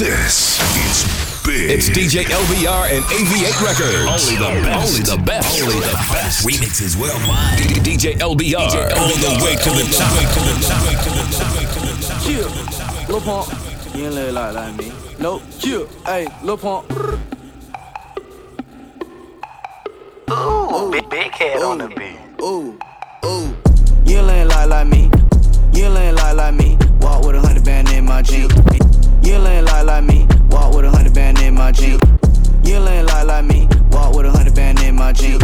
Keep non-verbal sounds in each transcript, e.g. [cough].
This is big. It's DJ LBR and AV8 Records. Only the best. Only the best. Only the best. Remixes worldwide. DJ LBR. All the way to the top. Yeah, Lil Pump, you ain't live like like me. Nope. Yeah, hey, Lil Pump. Ooh, big, big head on the beat. Ooh, ooh. You ain't live like like me. You ain't live like like me. Walk with a hundred band in my jeans. You ain't live like me. Walk with a hundred band in my jeans. You ain't live like me. Walk with a hundred band in my jeans.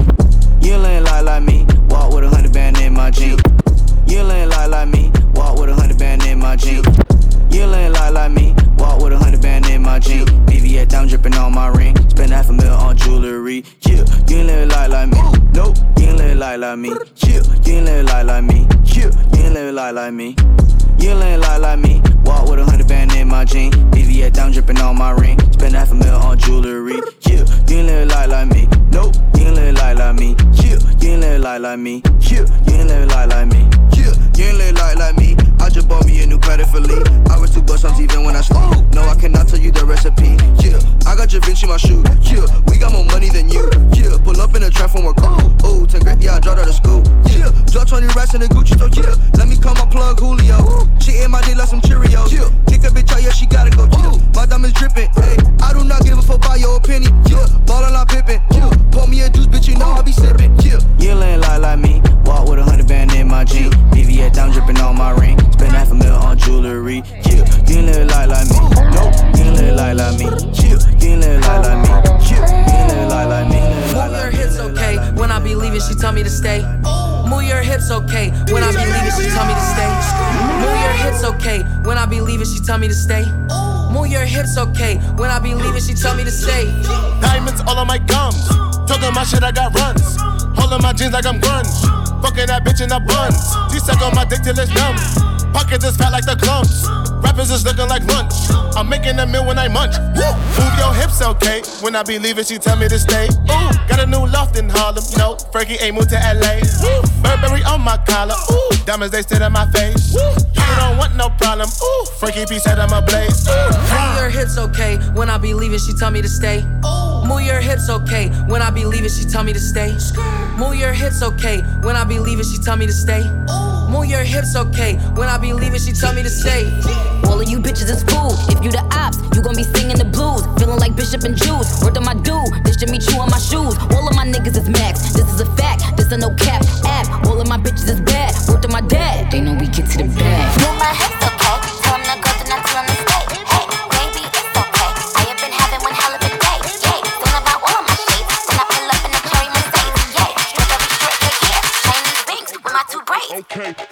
You ain't live like me. Walk with a hundred band in my jeans. You ain't live like me. Walk with a hundred band in my jeans. You ain't like like me. Walk with a hundred my jeans. BB down dripping on my ring. Spend half a mil on jewelry. Yeah, you ain't live like like me. Nope, you ain't live like like me. Yeah, you ain't live like like me. Yeah, you ain't live like like me. You ain't like like me. Walk with a hundred band in my jeans. BB down dripping on my ring. Spend half a mil on jewelry. Yeah, you ain't live like like me. Nope, you ain't live like like me. Yeah, you ain't live like like me. Yeah, you ain't live like like me. Yeah, you ain't live like like me. I just bought me a new credit for Lee. I was two bucks on even when I sleep. No, I cannot tell you the recipe. Yeah, I got your Vinci my shoe. Yeah, we got more money than you. Yeah, pull up in a trap from work. Oh, oh, 10 grand, yeah, I dropped out of school. Yeah, drop 20 racks in the Gucci store. Yeah, let me call my plug Julio. She in my dick like some Cheerios. Yeah, kick a bitch out, yeah, she gotta go. Yeah, my diamonds dripping. Hey, I do not give a fuck about your opinion. Yeah, ballin' like Pippen. Yeah, pour me a juice, bitch, you know I be sippin'. Yeah, you ain't like me. Walk with a hundred band in my jeans. BV down dripping on my ring. Spend half a mil on jewelry. Yeah, you ain't live like like me. Nope, you ain't live like like me. Yeah, you ain't live like like me. Yeah, you ain't live like like me. Move your hips, okay. When I be leaving, she tell me to stay. Move your hips, okay. When I be leaving, she tell me to stay. Move your hips, okay. When I be leaving, she tell me to stay. Move your hips, okay. When I be leaving, she tell me to stay. Diamonds all on my gums. Talking my shit, I got runs. Holding my jeans like I'm grunge. Fucking that bitch in the buns. She suck on my dick till it's numb. Pockets is fat like the clumps. Rappers is looking like lunch. I'm making a meal when I munch. Woo! Move your hips, okay. When I be leaving, she tell me to stay. Ooh, got a new loft in Harlem. No, Frankie ain't moved to LA. Woo! Burberry on my collar. Ooh, diamonds they sit in my face. Woo! You don't want no problem. Ooh, Frankie P said I'm a blaze. Move your hips, okay. When I be leaving, she tell me to stay. Move your hips, okay. When I be leaving, she tell me to stay. Move your hips, okay. When I be leaving, she tell me to stay. Move your hips, okay. When I be leaving, she tell me to stay. All of you bitches is fool. If you the ops, you gon' be singing the blues. Feeling like Bishop and Juice. Word to my dude, this should me chew on my shoes. All of my niggas is max. This is a fact. This a no cap app. All of my bitches is bad. Word to my dad. They know we get to the bag. Move my hips, okay. Tell him to go, then I tell them to stay. Hey, baby, it's okay. I have been having when hell of a day yeah when about all my baby and i pull up in the tournament yeah you love the street yeah tell him to stay. Hey, baby, it's okay.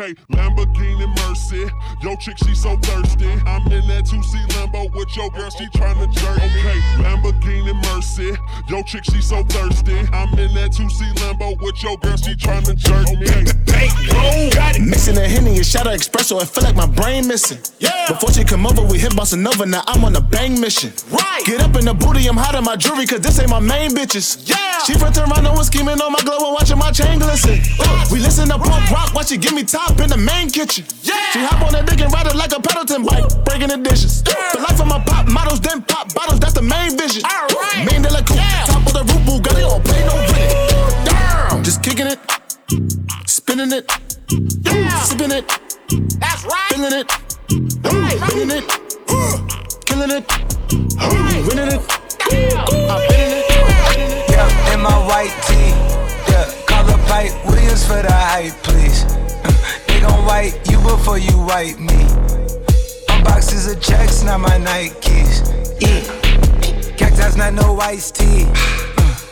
Okay, Lamborghini Mercy. Yo, chick, she so thirsty. I'm in that 2C Lambo with your girl, she tryna jerk me. Okay, Lamborghini Mercy. Yo, chick, she so thirsty. I'm in that 2C Lambo with your girl, she tryna jerk me. Mixing a Henny and shot of espresso, I feel like my brain missing. Yeah. Before she come over, we hit bossa nova, now I'm on a bang mission. Right. Get up in the booty, I'm hot in my jewelry, cause this ain't my main bitches. Yeah. She from Toronto and scheming on my glow and watching my chain glisten. Uh, we listen to punk rock while she give me top in the main kitchen. Yeah. She hop on that dick and ride it like a Pendleton bike, breaking the dishes. The life of my pop models, then pop bottles, that's the main vision. Alright. Main de la coupe, Yeah. top of the roof, Bugatti, don't pay no rent. Damn. Just kicking it, spinning it, yeah. sipping it, That's right. feeling it, Right. feeling it, killing it, winning it. I'm winning it. Yeah, in my white tee. Yeah, call up Pipe Williams for the hype, please. They gon' wipe you before you wipe me. My boxes of checks, not my Nikes. Yeah. Cacti's not no iced tea.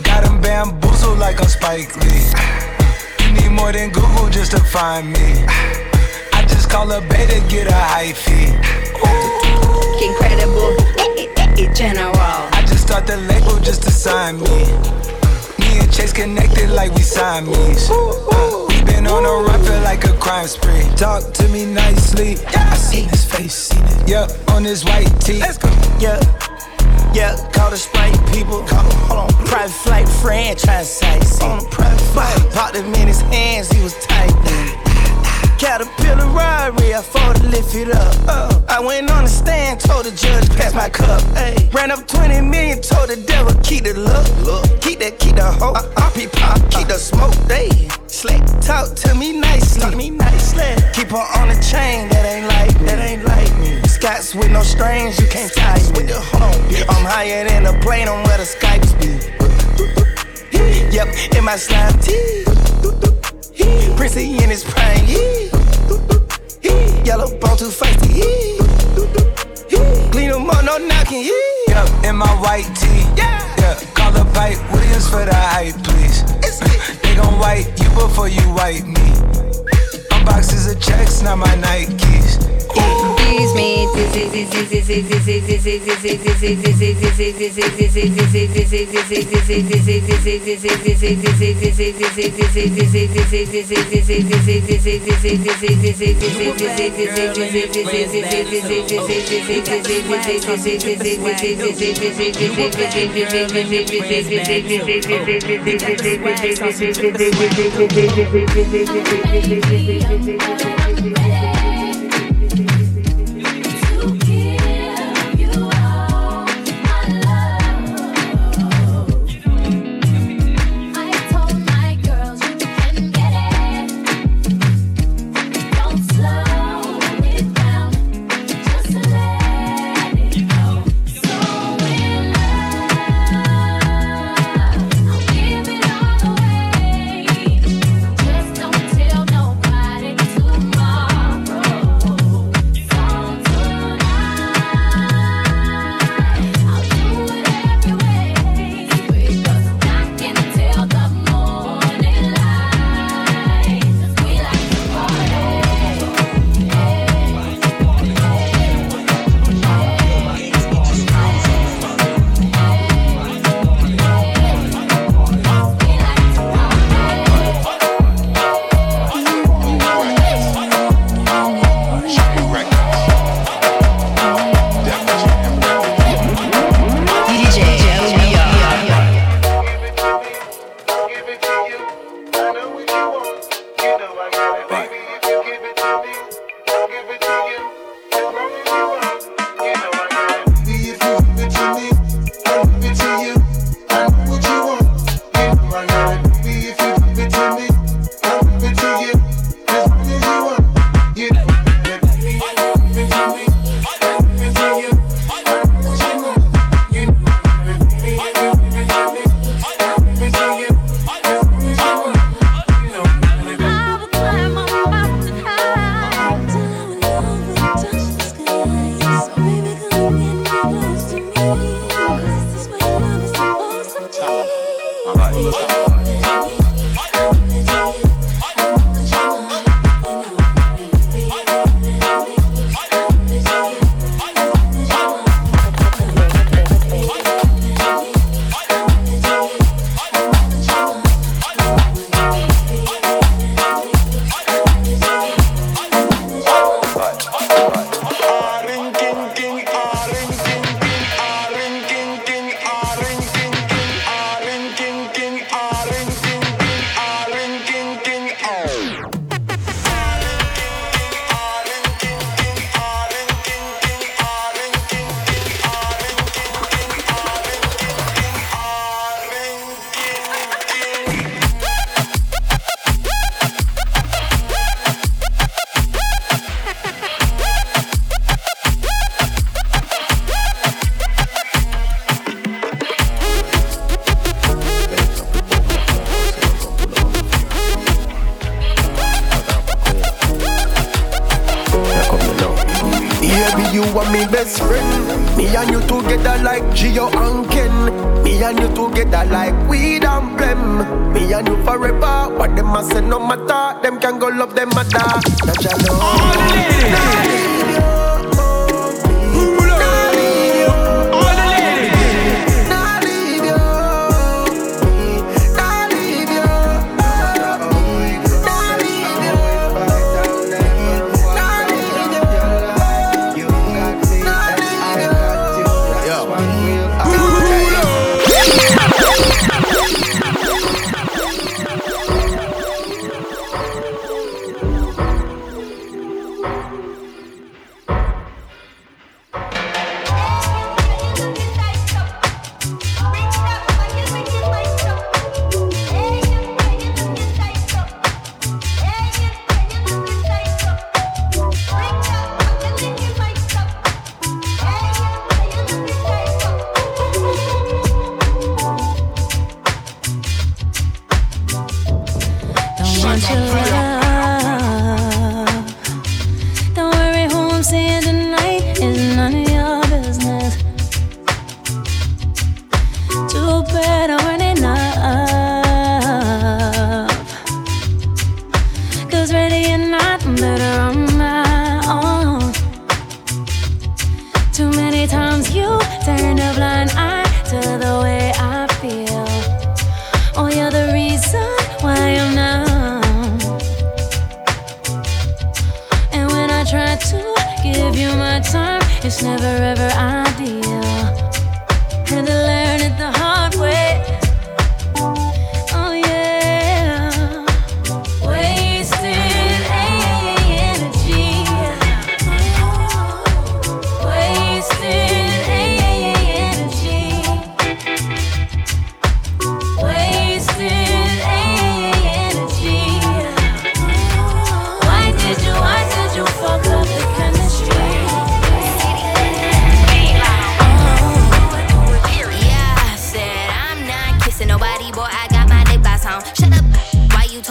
Got 'em bamboozled like a Spike Lee. You need more than Google just to find me. I just call a beta, get a hyphy. Incredible, eh, eh, eh, general. I just start the label just to sign me. Me and Chase connected like we we been on a run, feel like a crime spree. Talk to me nicely. I seen his face, seen it. Yeah, on his white tee. Let's go. Yeah. Yeah, call the Sprite people. Call him, hold on. Private flight franchise sites. On a private flight. Popped him in his hands, he was tight. Caterpillar Rari, I fought to lift it up. Uh, I went on the stand, told the judge, pass my cup. Ay. Ran up 20 million, told the devil, keep the look. look. Keep that, keep the hope. Uh, I be pop, keep the smoke. They slick. Talk to me nicely. Talk me nicely. Keep her on the chain, that ain't like, that ain't like me. Scots with no strings, you can't tie me. Hold on, I'm higher than a plane on where the Skypes be. Yep, in my slime tee. Prissy in his prime, yeah. Yellow bone too feisty, yeah. Clean them up, no knocking, yeah. Yep, in my white tee. Yeah. yeah. Call the pipe Williams for the hype, please. they gon' wipe you before you wipe me. My Unboxes of checks, not my Nikes. Excuse me.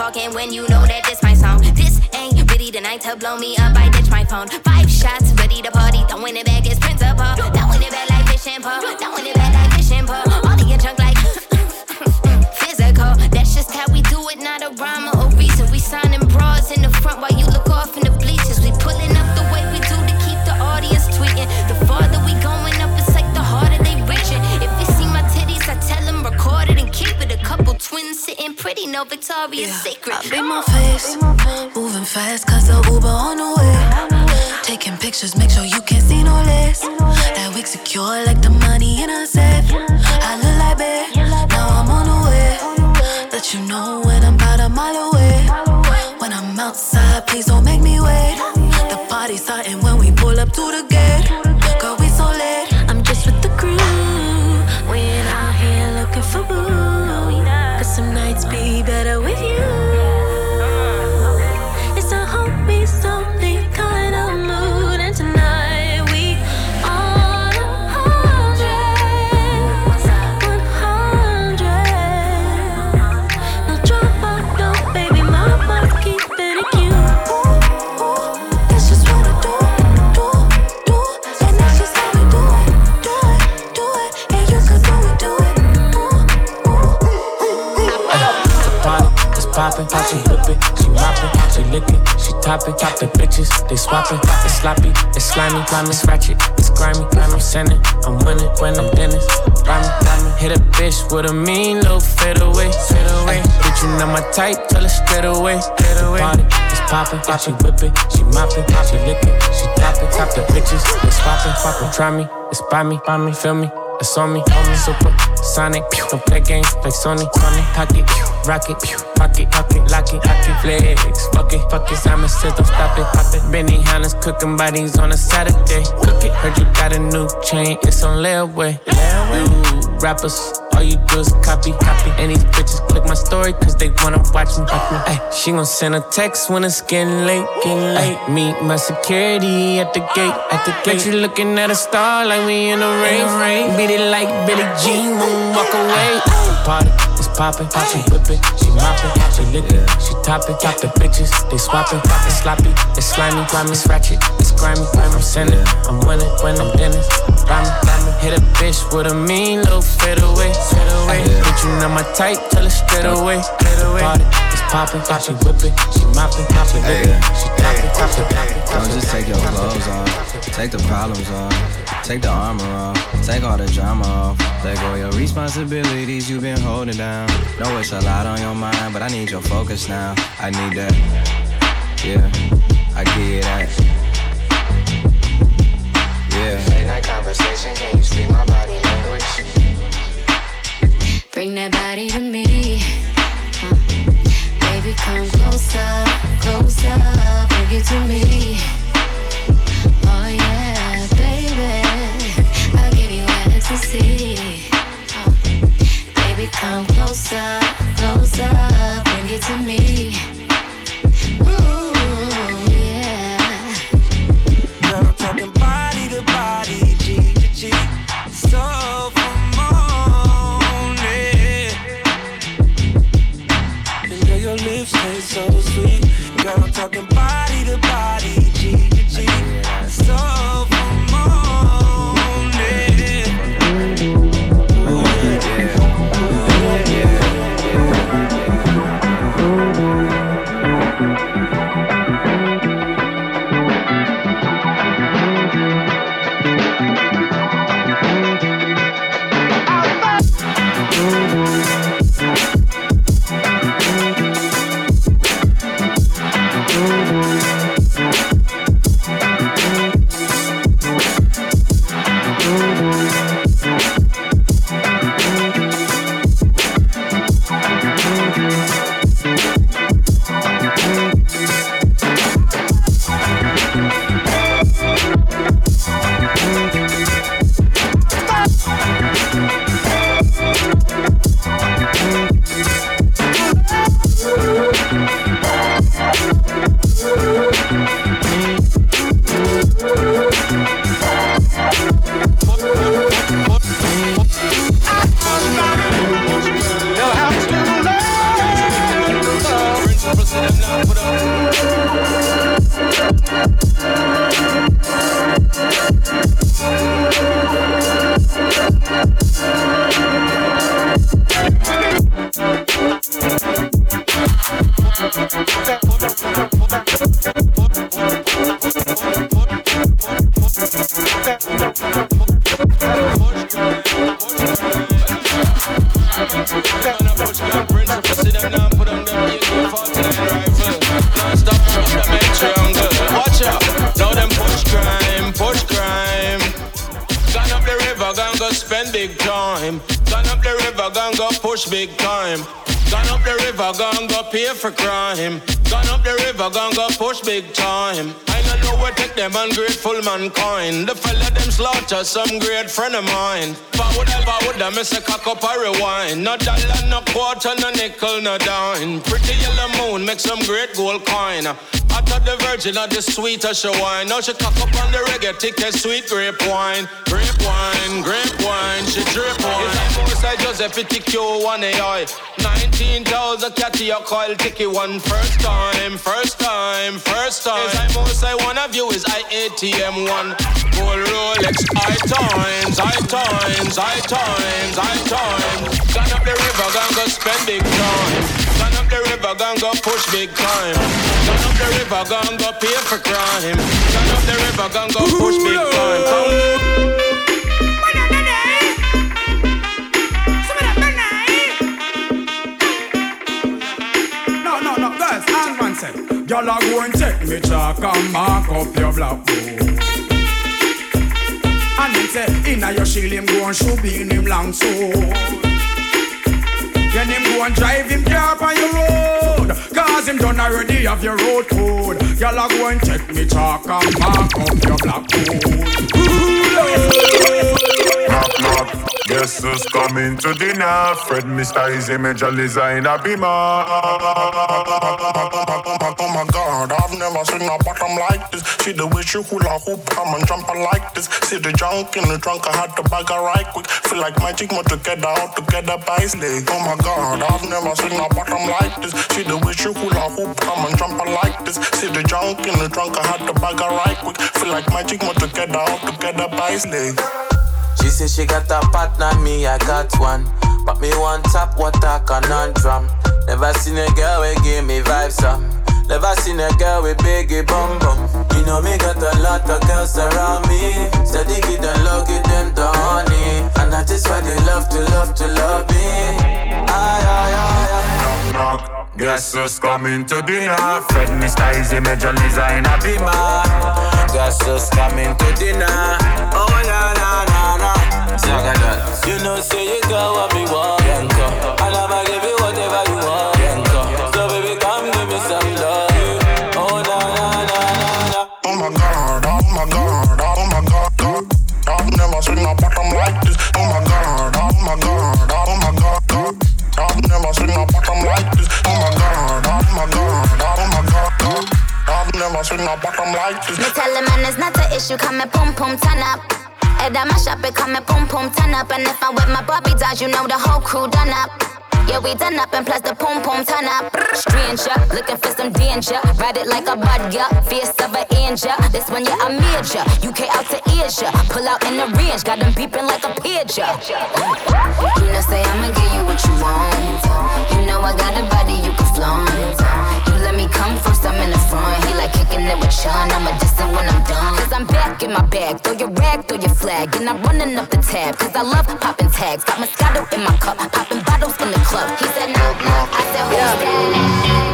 Talking when you know that this my song. This ain't really the night to blow me up. I ditch my phone. Five shots, ready to party. Throwing it back as principal. Throwing it back like fishing pole. Throwing it back like fishing pole. All of your junk like [laughs] physical. That's just how we do it, not a rhyme pretty, no Victoria's Secret. I beat my face, moving fast, cause the Uber on the way. Taking pictures, make sure you can't see no less. That wig secure like the money in a safe. I look like babe, now I'm on the way. Let you know when I'm about a mile away. When I'm outside, please don't make me wait. The party's starting when we pull up to the gate. Moppin', she lickin', she toppin', toppin' bitches. They swappin', it's sloppy, it's slimy, slimy, it's ratchet, it's grimy. I'm sending, I'm winning when I'm Dennis. Rhyme, rhyme, hit a bitch with a mean little fade away, fade away. Bitch, you know my type, tell her straight away, straight away. Party, it's poppin', yeah, she whip it, she moppin', she lickin', she topping, top the bitches. They swappin', swappin', try me, it's by me, by me, feel me. It's on me, on me, super sonic. Don't play games like Sony, Sony. Pocket, rocket, pocket, pocket, lock it, lock it, flex. Fuck it, fuck it, Simon says don't stop it, pop it. Benihana's cooking bodies on a Saturday. Cook it, heard you got a new chain, it's on layaway. You rappers, all you do is copy, copy. And these bitches click my story cause they wanna watch me. Ay, she gon' send a text when it's getting late, getting late. Meet my security at the gate, at the gate. you looking at a star like we in the rain. Beat it like Billie Jean walk away. It's poppin', she whippin', she moppin', she lickin', she toppin', toppin' bitches, they swappin', it's sloppy, it's slimy, slimy, it's ratchet, it's grimy, grimy. I'm sending, I'm winning when I'm Dennis. Rhyme, rhyme, hit a bitch with a mean little fade away, fade away. Bitch, you know my type, tell her straight away, straight away. Party, it's poppin', she whippin', she moppin', she lickin', she toppin', toppin', toppin'. Don't just take your clothes off, take the problems off, take the armor off, take all the drama off, let go of your responsibilities you've been holding down. Know it's a lot on your mind, but I need your focus now. I need that. Yeah, I give you that. Yeah. Late night conversation, can you speak my body language? Bring that body to me. Baby, come closer, closer, bring it to me. Push big time. Gone up the river, gone go pay for crime. Gone up the river, gone go push big time. I don't know where take them ungrateful mankind. The fella them slaughter some great friend of mine. Forward, forward, I miss a cock up a rewind. No dollar, no quarter, no nickel, no dime. Pretty yellow moon make some great gold coin. I thought the virgin of the sweeter she wine. Now she cock up on the reggae, take a sweet grape wine. Grape wine, grape wine, she drip wine. It's like Moussa Joseph, TQ, one AI. 19,000 catty, a coil, ticky one. First time, first time, first time. It's like Moussa, one of you is IATM one. Full Rolex, high times, high times, high times, high times. Gone up the river, gone go spend big time. Gone up the river, gone go push big time. Gone up the river, gone go pay for crime. Gone up the river, gone go push big time. No, no, no, girls, and one sec. Y'all are going to take me chalk and mark up your black book. And then say, inna your shield him go and shoot be in him long sword. Then him go and drive him car on your road. Cause him done already have your road code. Y'all are going to take me chalk and mark up your black Knock, knock. Guess who's coming to dinner? Fred Mr. Easy Major Liza in a beamer. Never seen a bottom like this. See the way she hula hoop, come and jump her like this. See the junk in the trunk, I had to bag her right quick. Feel like magic, more together, all together by leg. Oh my god, I've never seen a bottom like this. See the way she hula hoop, come and jump her like this. See the junk in the trunk, I had to bag her right quick. Feel like magic, more together, all together by leg. She say she got a partner, me I got one. But me want top water conundrum. Never seen a girl we give me vibes some. Never seen a girl with biggie bum bum. You know me got a lot of girls around me. Steady get them low, get them the honey. And that is why they love to love to love me. Aye, aye, aye, aye. Knock, knock. Guess who's coming to dinner? Fred Mr. Easy Major Liza in a beamer. Guess who's coming to dinner? Oh na na na na. Zagadat. You know say you got what me want. Never seen a bottom like this. Me tell the man it's not an issue, come and pum pum turn up. Head on my shop, it come and pum pum turn up. And if I'm with my Bobby dolls, you know the whole crew done up. Yeah, we done up and plus the pum pum turn up. Stranger, looking for some danger. Ride it like a bud. Fierce of an angel. This one, yeah, I major. UK out to Asia. Pull out in the range, got them beeping like a pigeon. You know, say I'ma give you what you want. You know I got a body you can flaunt. You come first, I'm in the front. He like kicking it with Sean. I'm a distant when I'm done. Cause I'm back in my bag. Throw your rag, throw your flag. And I'm running up the tab. Cause I love popping tags. Got Moscato in my cup. Popping bottles in the club. He said, no, no. I said, who's that?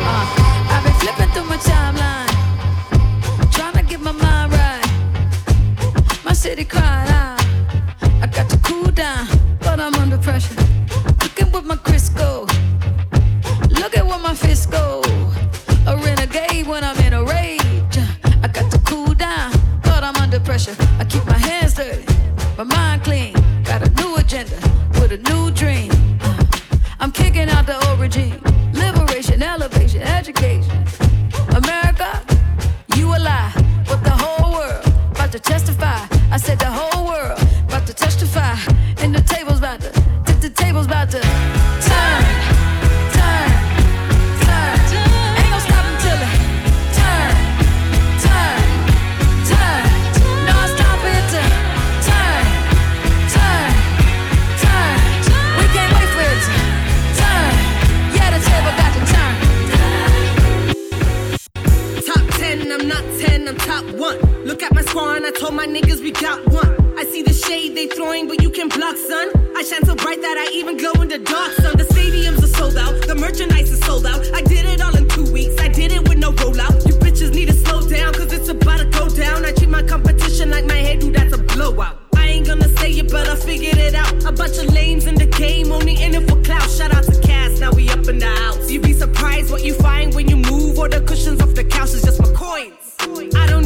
Uh, I've been flipping through my timeline, trying to get my mind right. My city cried out. I got to cool down, but I'm under pressure. Looking with my Crisco. Look at what my fist go. Pressure. I keep my hands my niggas, we got one. I see the shade they throwing, but you can block, son. I shine so bright that I even glow in the dark, son. The stadiums are sold out, the merchandise is sold out. I did it all in two weeks, I did it with no rollout. You bitches need to slow down, cause it's about to go down. I treat my competition like my head, dude, that's a blowout. I ain't gonna say it, but I figured it out. A bunch of lames in the game, only in it for clout. Shout out to Cass, now we up in the house. You'd be surprised what you find when you move, or the cushions off the couch is just my coins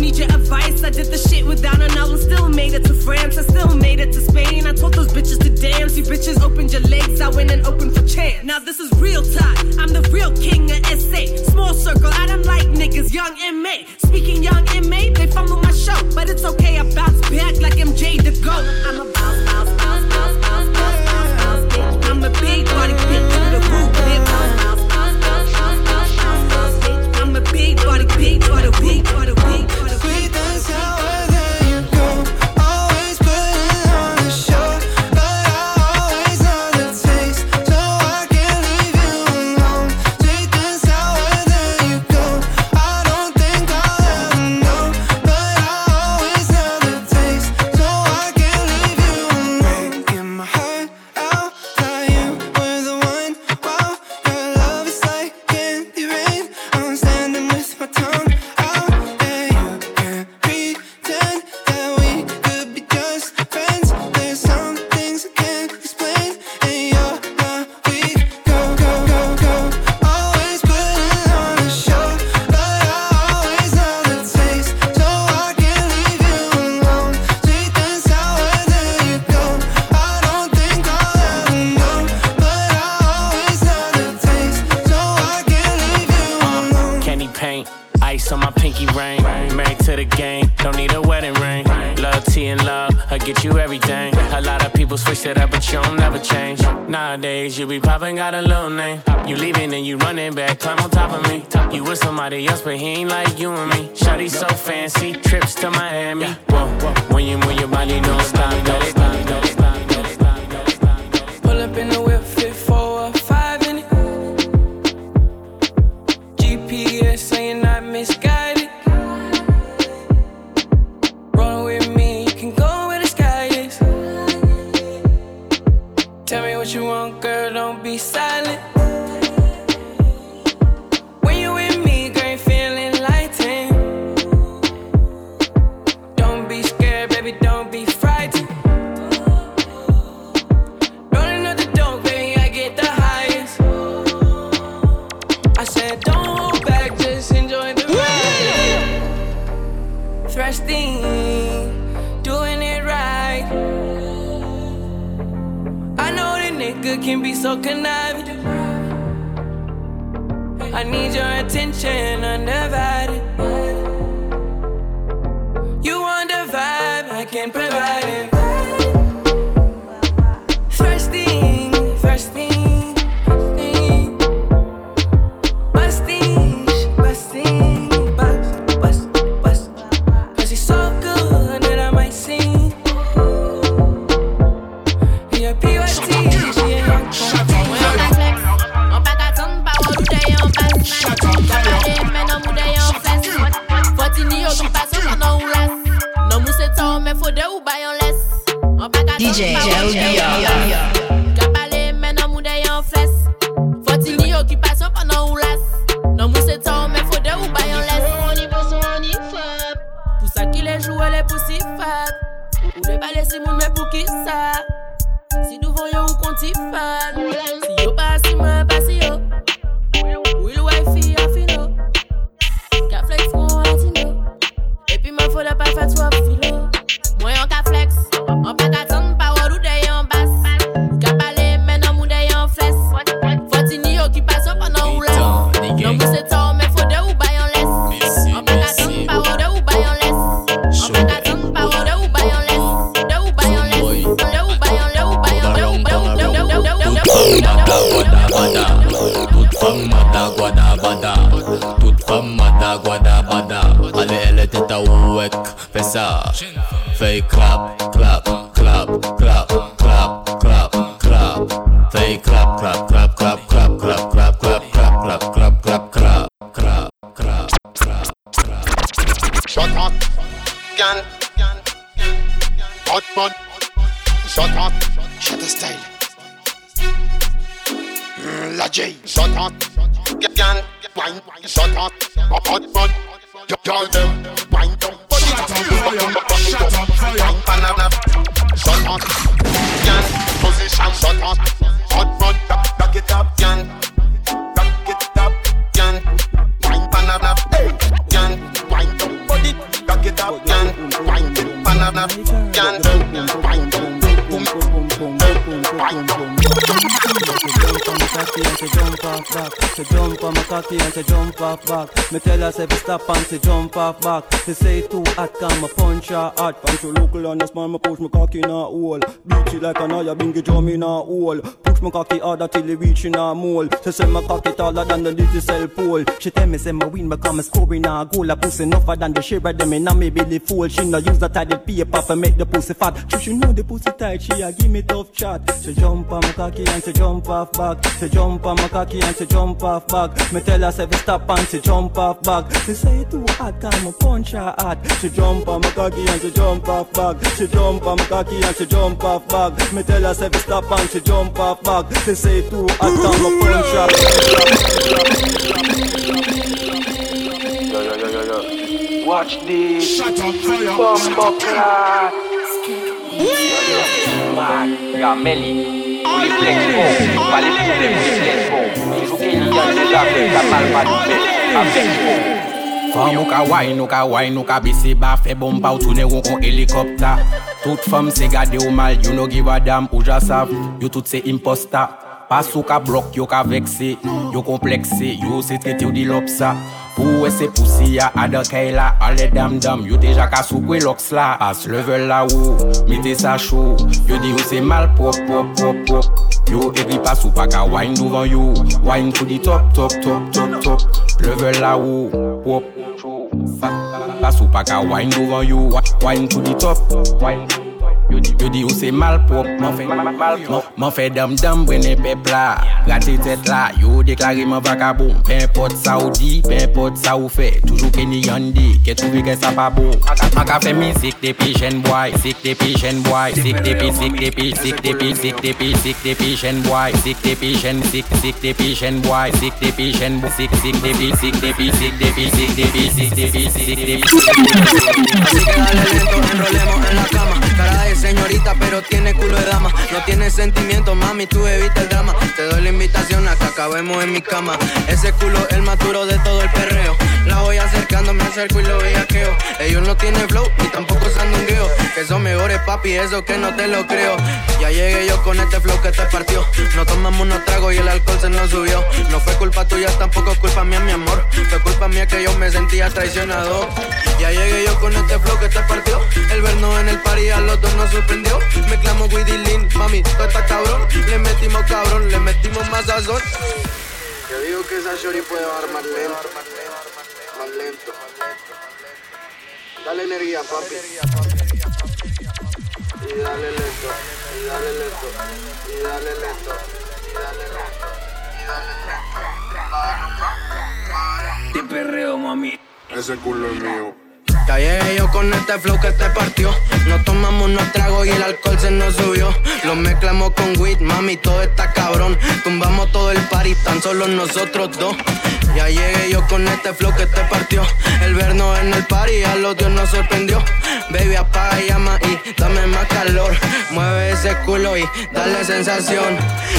need your advice. I did the shit without an album, still made it to France. I still made it to Spain. I told those bitches to dance. You bitches opened your legs, I went and opened for chance. Now this is real time. I'm the real king of SA. Small circle, I don't like niggas, young MA. Speaking young MA, they fumble my show. But it's okay, I bounce back like MJ the GOAT. I'm a bounce, bounce, bounce, bounce, bounce, bounce, bounce, bounce, bitch. I'm a big body bounce, bounce, bounce, bounce, bitch. I'm a big body, big body, big body, big body. seu got a little name. You leaving and you running back, climb on top of me. Talkin' you with somebody else, but he ain't like you and me. Shawty so fancy, trips to Miami. Whoa, when you move your body, no stop, stop. Mr. Shut up, can wine, shut up, hot you them wine. Down. Shut up, shut up, shut up, can position, shut up, hot bun, back it up, can, back it up, can, wine wine down, up, can, wine. She jump off back. She jump on my cocky and she jump off back. Me tell her say stop and she jump off back. She say too hot, come a punch her hot. Punch her local and a smile, me push my cocky in a hole. Beat it like an eye, bingy drum in a hole. Push my cocky harder till it reach in a mole. She say my cocky taller than the little cell pole. She tell me say my win become a scoring a goal. A pussy enougher than the of them in me belly full. She no use the tidy paper for make the pussy fat. She she know the pussy tight, she a give me tough chat. She jump on my cocky and she jump off back. She jump on my cocky and she jump off back. Me tell her say fi stop and she jump off back. She say it too hot, come a punch her hot. She jump on my cocky and she jump off back. She jump on my cocky and she jump off back. Me tell her say fi stop and she jump off back. She say it too hot, come a punch her. Yo, yo, yo, yo, yo. Watch this. Shut up, fire. Bumbo clat. Ya Meli, ou sou refleks bon, pa li pou de refleks bon. Jou ke li an de jave, ka pal pa di fe, avek bon. Fam ou ka wine ou ka wine ou ka bisi ba fe bomba ou toune ou kon helikopta Tout fam se gade ou mal, you no give a dam ou ja sav, you tout se imposta Pas ou ka blok, yo ka vekse, yo komplekse, yo se trete ou di lopsa ou e se pousi ya adakay la Ale dam dam, yo te jaka sou kwe loks la As level la ou, mete sa chou Yo di ou oh, se mal pop pop pop pop. Yo evri pas ou pa ka wine douvan yo Wine pou di top top top top top. Level la ou, pop Pas ou pa ka wine douvan yo Wine pou di top, wine Yo di ou se malprop, man fe man fe dam-dam brene pepla Rate tet la, yo deklare man vakabon Pe import sa ou di, pe import sa ou fe Toujou ke ni yande, ke touve ke sa pa bon Man ka fe mi sik tepi jen boy, sik tepi jen boy Sik tepi, sik tepi, sik tepi, sik tepi, sik tepi jen boy Sik tepi jen, sik, sik tepi jen boy Sik tepi jen, sik, sik tepi, sik tepi, sik tepi, sik tepi, sik tepi, sik tepi Así que dale lento, enrolemos en la cama, cara de señorita, pero tiene culo de dama. No tiene sentimiento, mami, tú evita el drama. Te doy la invitación a que acabemos en mi cama. Ese culo el más de todo el perreo. La voy acercando, me acerco y lo bellaqueo. Ellos no tienen flow, ni tampoco sandungueo. Que son mejores, papi, eso que no te lo creo. Ya llegué yo con este flow que te partió. No tomamos unos tragos y el alcohol se nos subió. No fue culpa tuya, tampoco culpa mía, mi amor. Fue culpa mía que yo me sentía traicionado. Ya llegué yo con este flow que te partió. El vernos en el party a los dos nos sorprendió. Mezclamos Widdy Lin, mami, todo está cabrón. Le metimos cabrón, le metimos más sazón. Yo digo que esa shorty puede bajar Dale energía, papi. Y dale lento, y dale lento, y dale lento, y dale lento, y dale lento. Te perreo, mami. Ese culo es mío. Ya llegué yo con este flow que te partió. No tomamos unos tragos y el alcohol se nos subió. Lo mezclamos con weed, mami, todo está cabrón. Tumbamos todo el party, tan solo nosotros dos. Ya llegué yo con este flow que te partió. El vernos en el party a los dios nos sorprendió. Baby, apaga y llama y dame más calor. Mueve ese culo y dale sensación.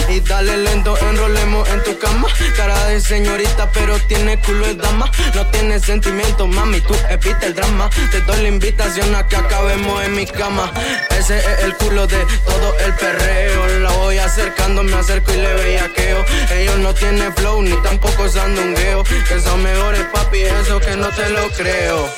Y dale lento, enrolemos en tu cama. Cara de señorita, pero tiene culo de dama. No tiene sentimiento, mami, tú evita el drama. Te doy la invitación a que acabemos en mi cama. Ese es el culo de todo el perreo. La voy acercando, me acerco y le bellaqueo. Ellos no tienen flow ni tampoco sandungueo. Que son mejores, papi, eso que no te lo creo.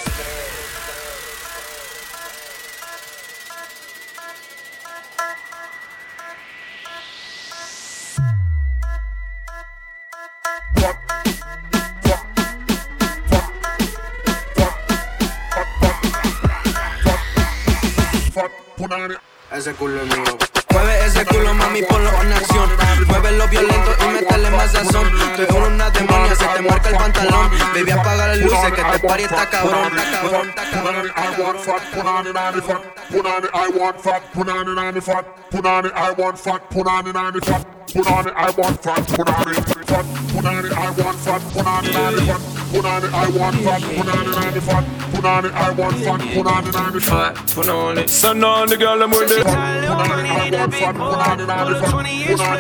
Ese culo es mío. Mueve ese culo, mami, ponlo en acción. Muévelo violento y métele más sazón. Tú eres una demonia, se te marca el pantalón. Baby, apaga las luces, que te pari está cabrón. Está cabrón, está cabrón. I want fat, put on it on the fat. Put on it, I want fat, put on it on the fat. Put on it, I want fat, put on it on the fat. Put on it, I want fat, put on it fat. Put on it, I want fat, put on it the fat. Put on it, I want fat, put on it the fat. Put on it, I want fat, put on it the fat. Put on it. Sun on the girl, I'm with it. Put on it, I want fat,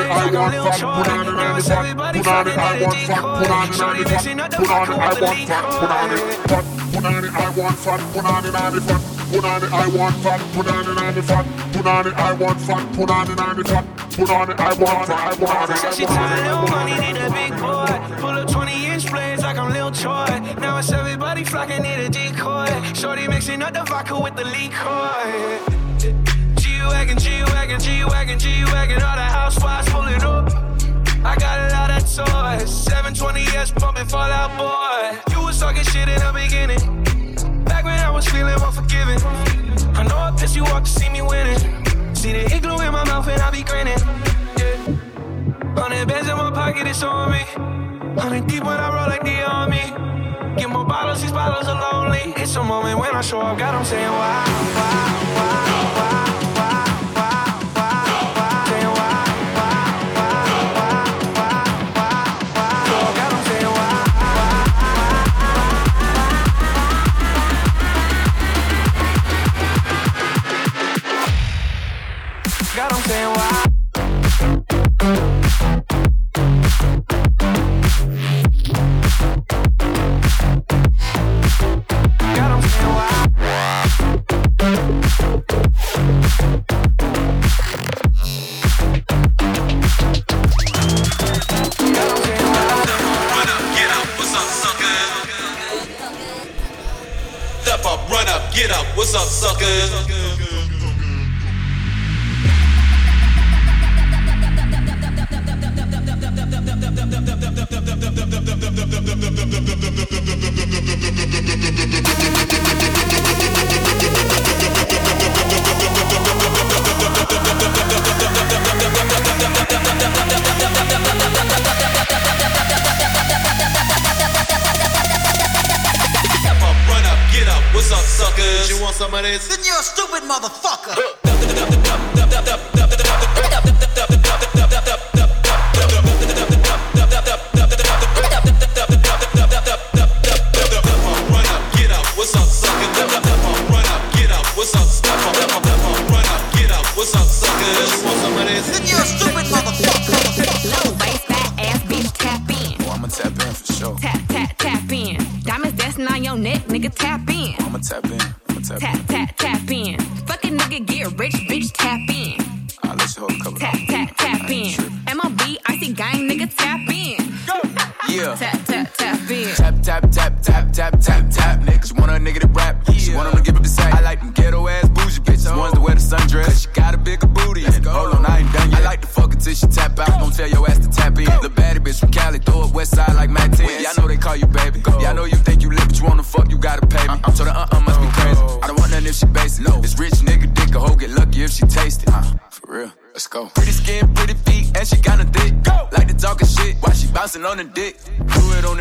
put on it the fat. Put on it, I want fat, put on it the fat. Put on it, I want fat, put on it the fat. Put on it, I want fat, put on it. Put on it, I want fat, put on it the fat. Put on it, I want fat, put on it the fat. Put on it, I want fat, put on it the fat. put on it, I want it, I want it. Said she tired of money, need a big boy. Pull up 20 inch blades like I'm Lil Troy. Now it's everybody flocking, need a decoy. Shorty mixing up the vodka with the liquor. G-Wagon, G-Wagon, G-Wagon, G-Wagon, all the housewives pulling up. I got a lot of toys. 720S pumping Fall Out Boy. You was talking shit in the beginning. Back when I was feeling unforgiving. I know I pissed you off to see me winning. See the igloo in my mouth and I be grinning. Yeah. Hundred bands in my pocket, it's on me. Hundred deep when I roll like the army. Get more bottles, these bottles are lonely. It's a moment when I show up, God, I'm saying wow, wow, wow, run up, get up. What's up, suckers? [laughs] get up. What's up, suckers? You want some of this? Then you're a stupid motherfucker.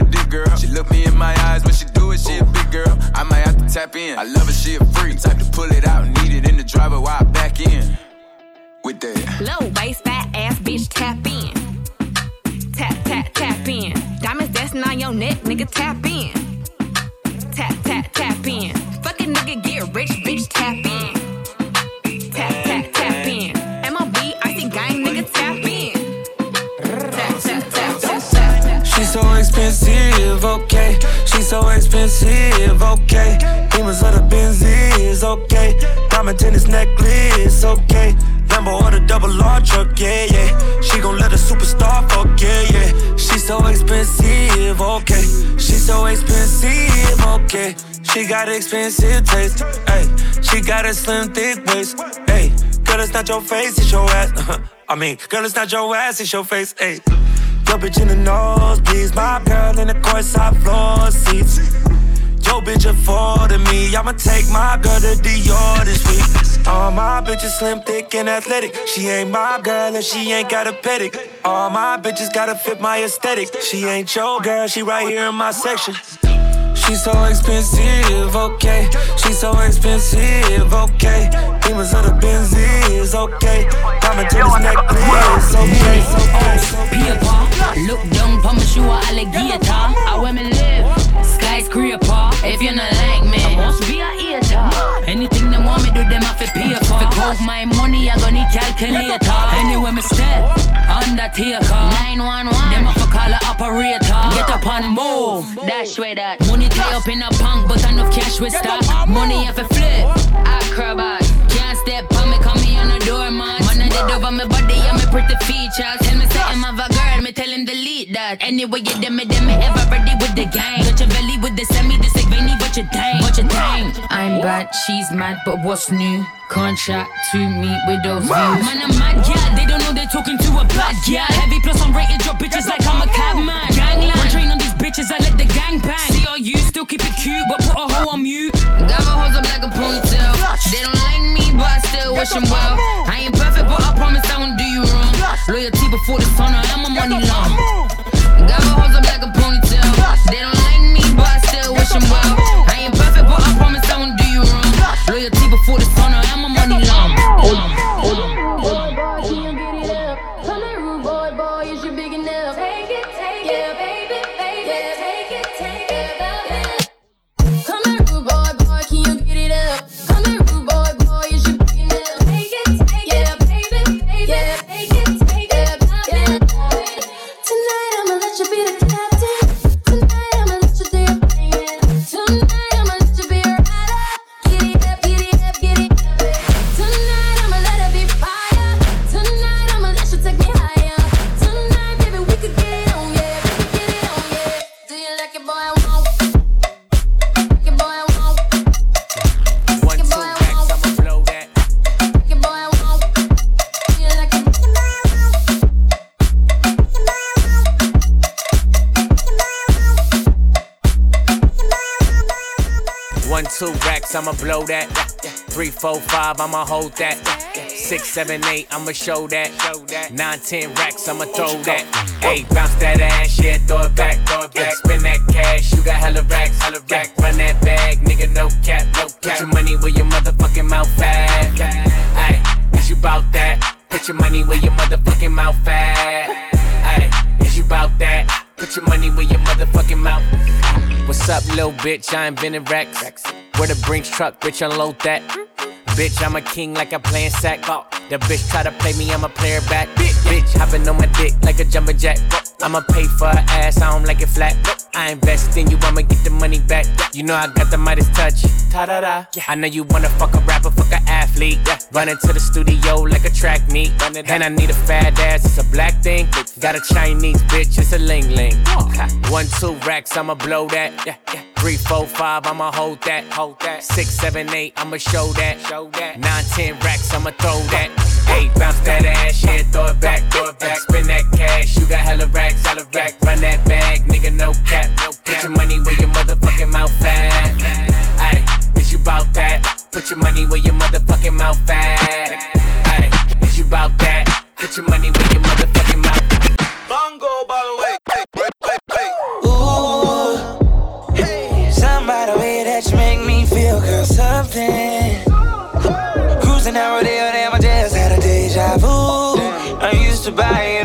Dick, girl. She look me in my eyes when she do it. She a big girl. I might have to tap in. I love her, she a freak. Type to pull it out, need it in the driver while I back in. With that. Low waist, fat ass bitch, tap in. Tap, tap, tap in. Diamonds dancing on your neck, nigga, tap in. Tap, tap, tap in. Fucking nigga, get rich, bitch, tap in. She's so expensive, okay. She's so expensive, okay. Demons of the Benzies, okay. Diamond tennis necklace, okay. Lambo or the double R truck, yeah, yeah. She gon' let a superstar fuck, yeah, yeah. She's so expensive, okay. She's so expensive, okay. She got expensive taste, hey. She got a slim, thick waist, hey. Girl, it's not your face, it's your ass. [laughs] I mean, girl, it's not your ass, it's your face, hey. Your bitch in the nose, please. my girl in the courtside floor seats. Yo, bitch affording me. I'ma take my girl to Dior this week. All my bitches slim, thick, and athletic. She ain't my girl and she ain't got a pedic. All my bitches gotta fit my aesthetic. She ain't your girl, she right here in my section. She's so expensive, okay. She's so expensive, okay. Demons of the Benzies, okay. Diamond tennis necklace, okay. Paper, look down for my shoe alligator. I where me live, skyscraper. If you're not like me, I must be a hater. Anything them want me do, them have to pay for. If count my money, I gonna need calculator. Anywhere me step, undertaker. 911, them have to call a operator. Get up and move, dash way that. Money tie up in a bank, but enough cash with stock. Money have to flip, acrobat. Can't step on me, call me on the door, man. Man, I head over my body, and me pretty features. Tell me something of a girl, me tell him delete that. Anyway, you dem me, dem me ever ready with the gang. Got your belly with the semi, this like veiny, what you think? What you think? I'm bad, she's mad, but what's new? Contract to meet with those views. Man, I'm mad, yeah. They don't know they're talking to a bad yeah. Heavy plus I'm rated, drop bitches like I'm a cabman. Bitches, I let the gang bang. See all you still keep it cute, but put a hoe on mute. Got my hoes up like a ponytail. They don't like me, but I still wish them well. I ain't perfect, but I promise I won't do you wrong. Loyalty before the sun, I am a money long. Got my hoes up like a ponytail. They don't like me, but I still wish them well. I ain't perfect, but I promise I won't do you wrong. Loyalty before the sun, I am a money long. Two racks, I'ma blow that. Three, four, five, I'ma hold that. Six, seven, eight, I'ma show that. Nine, ten racks, I'ma throw that. Hey, bounce that ass, yeah, throw it back, throw it back. Spin that cash, you got hella racks, hella rack. Run that bag, nigga, no cap, no cap. Put your money where your motherfucking mouth at. Hey, is you bout that? Put your money where your motherfucking mouth at. Hey, is you bout that? Put your money where your motherfucking mouth. What's up, little bitch? I invented Rex. Where the Brinks truck, bitch, unload that. Bitch, I'm a king like I'm playing sack. Uh, the bitch try to play me, I'ma play her back. Bitch, hopping on my dick like a jumper jack. I'ma pay for her ass, I don't like it flat. I invest in you, I'ma get the money back. You know I got the Midas touch. Ta da da. I know you wanna fuck a rapper, fuck a athlete. Running to the studio like a track meet. And I need a fat ass, it's a black thing. Got a Chinese bitch, it's a ling ling. One, two racks, I'ma blow that. Three, four, five, I'ma hold that. Hold that. Six, seven, eight, I'ma show that. Show that. Nine, ten racks, I'ma throw that. Eight, bounce that ass, yeah, throw it back, throw it back. Spin that cash, you got hella racks, hella rack. Run that bag, nigga, no cap, no. Put your money where your motherfucking mouth at. Ayy, is you bout that? Put your money where your motherfucking mouth at. Ayy, is you bout that? Put your money where your motherfucking mouth. Bongo, by the way. Ooh, hey, way that you make me feel, girl, something. To buy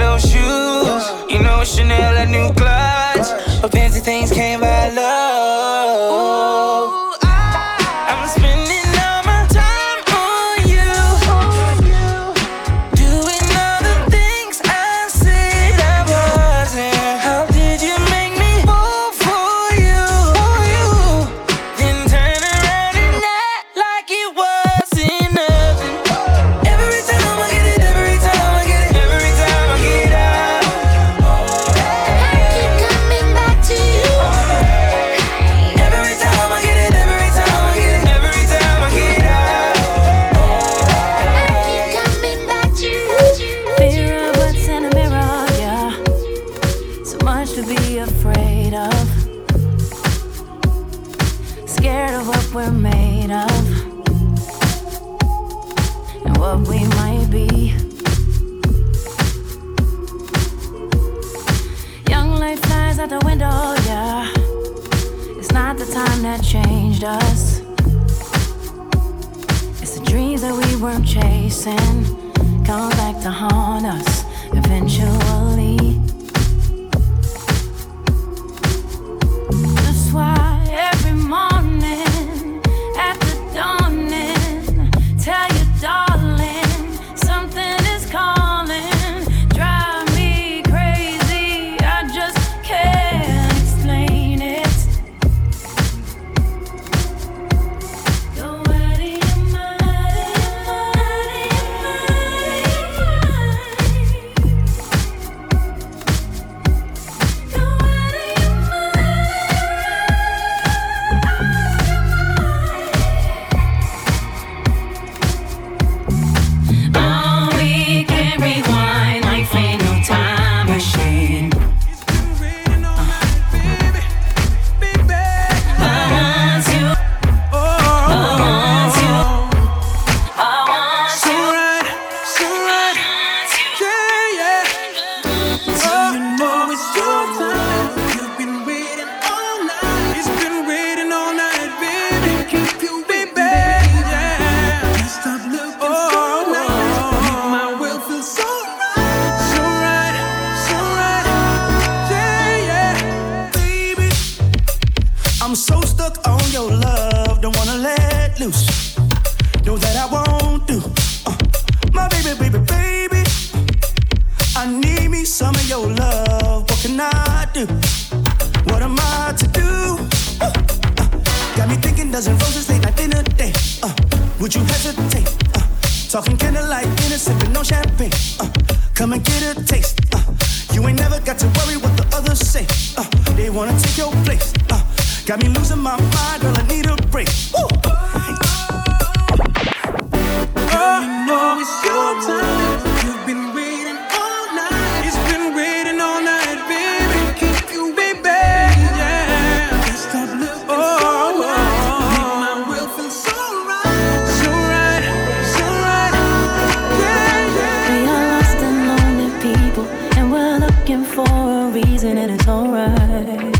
for a reason, and it's alright.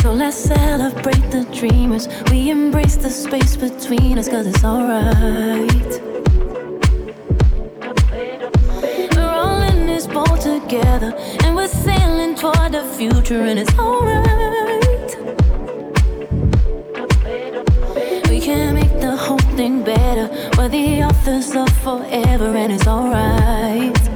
So let's celebrate the dreamers. We embrace the space between us, cause it's alright. We're all in this boat together, and we're sailing toward the future, and it's alright. We can make the whole thing better. The authors of forever, and it's alright.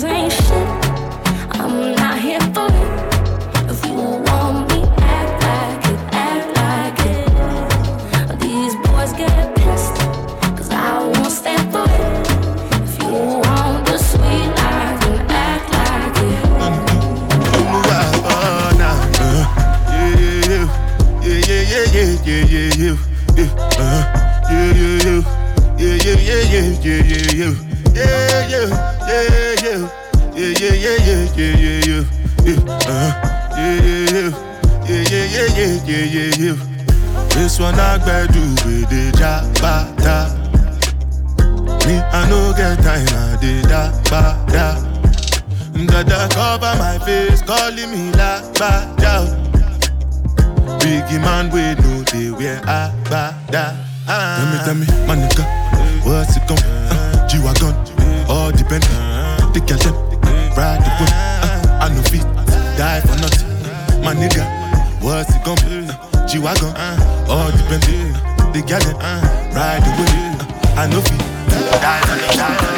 Boys ain't shit. I'm not here for it. If you want me, act like it, act like it. These boys get pissed. Cause I won't stand for. If you want the sweet life, then act like it yeah, yeah, yeah, yeah, yeah, yeah, yeah, uh, yeah, yeah, yeah, yeah, yeah, yeah, yeah, yeah, yeah. This one I gbadu with the jabata. Me, I no get time, I did da ba da. Dada cover my face, calling me la ba da. Biggie man, we know the wear a ba da. Ah. Tell me, tell me, my nigga, what's it come? Uh, G-Wagon, all depend. Take your time. Ride the whip, ah, I know fit, die for nothing. My nigga, what's it gonna be? Uh, G wagon, all depending. The gallon, uh, ride the whip, ah, I know feet, die for nothing.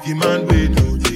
if you man we do.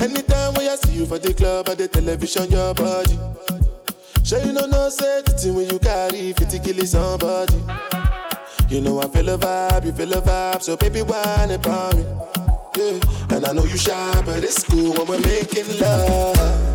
Anytime when I see you for the club or the television, your body. Sure you know no certainty when you carry 50 killing somebody. You know I feel a vibe, you feel a vibe, so baby whine about me. Yeah. And I know you shy, but it's cool when we're making love.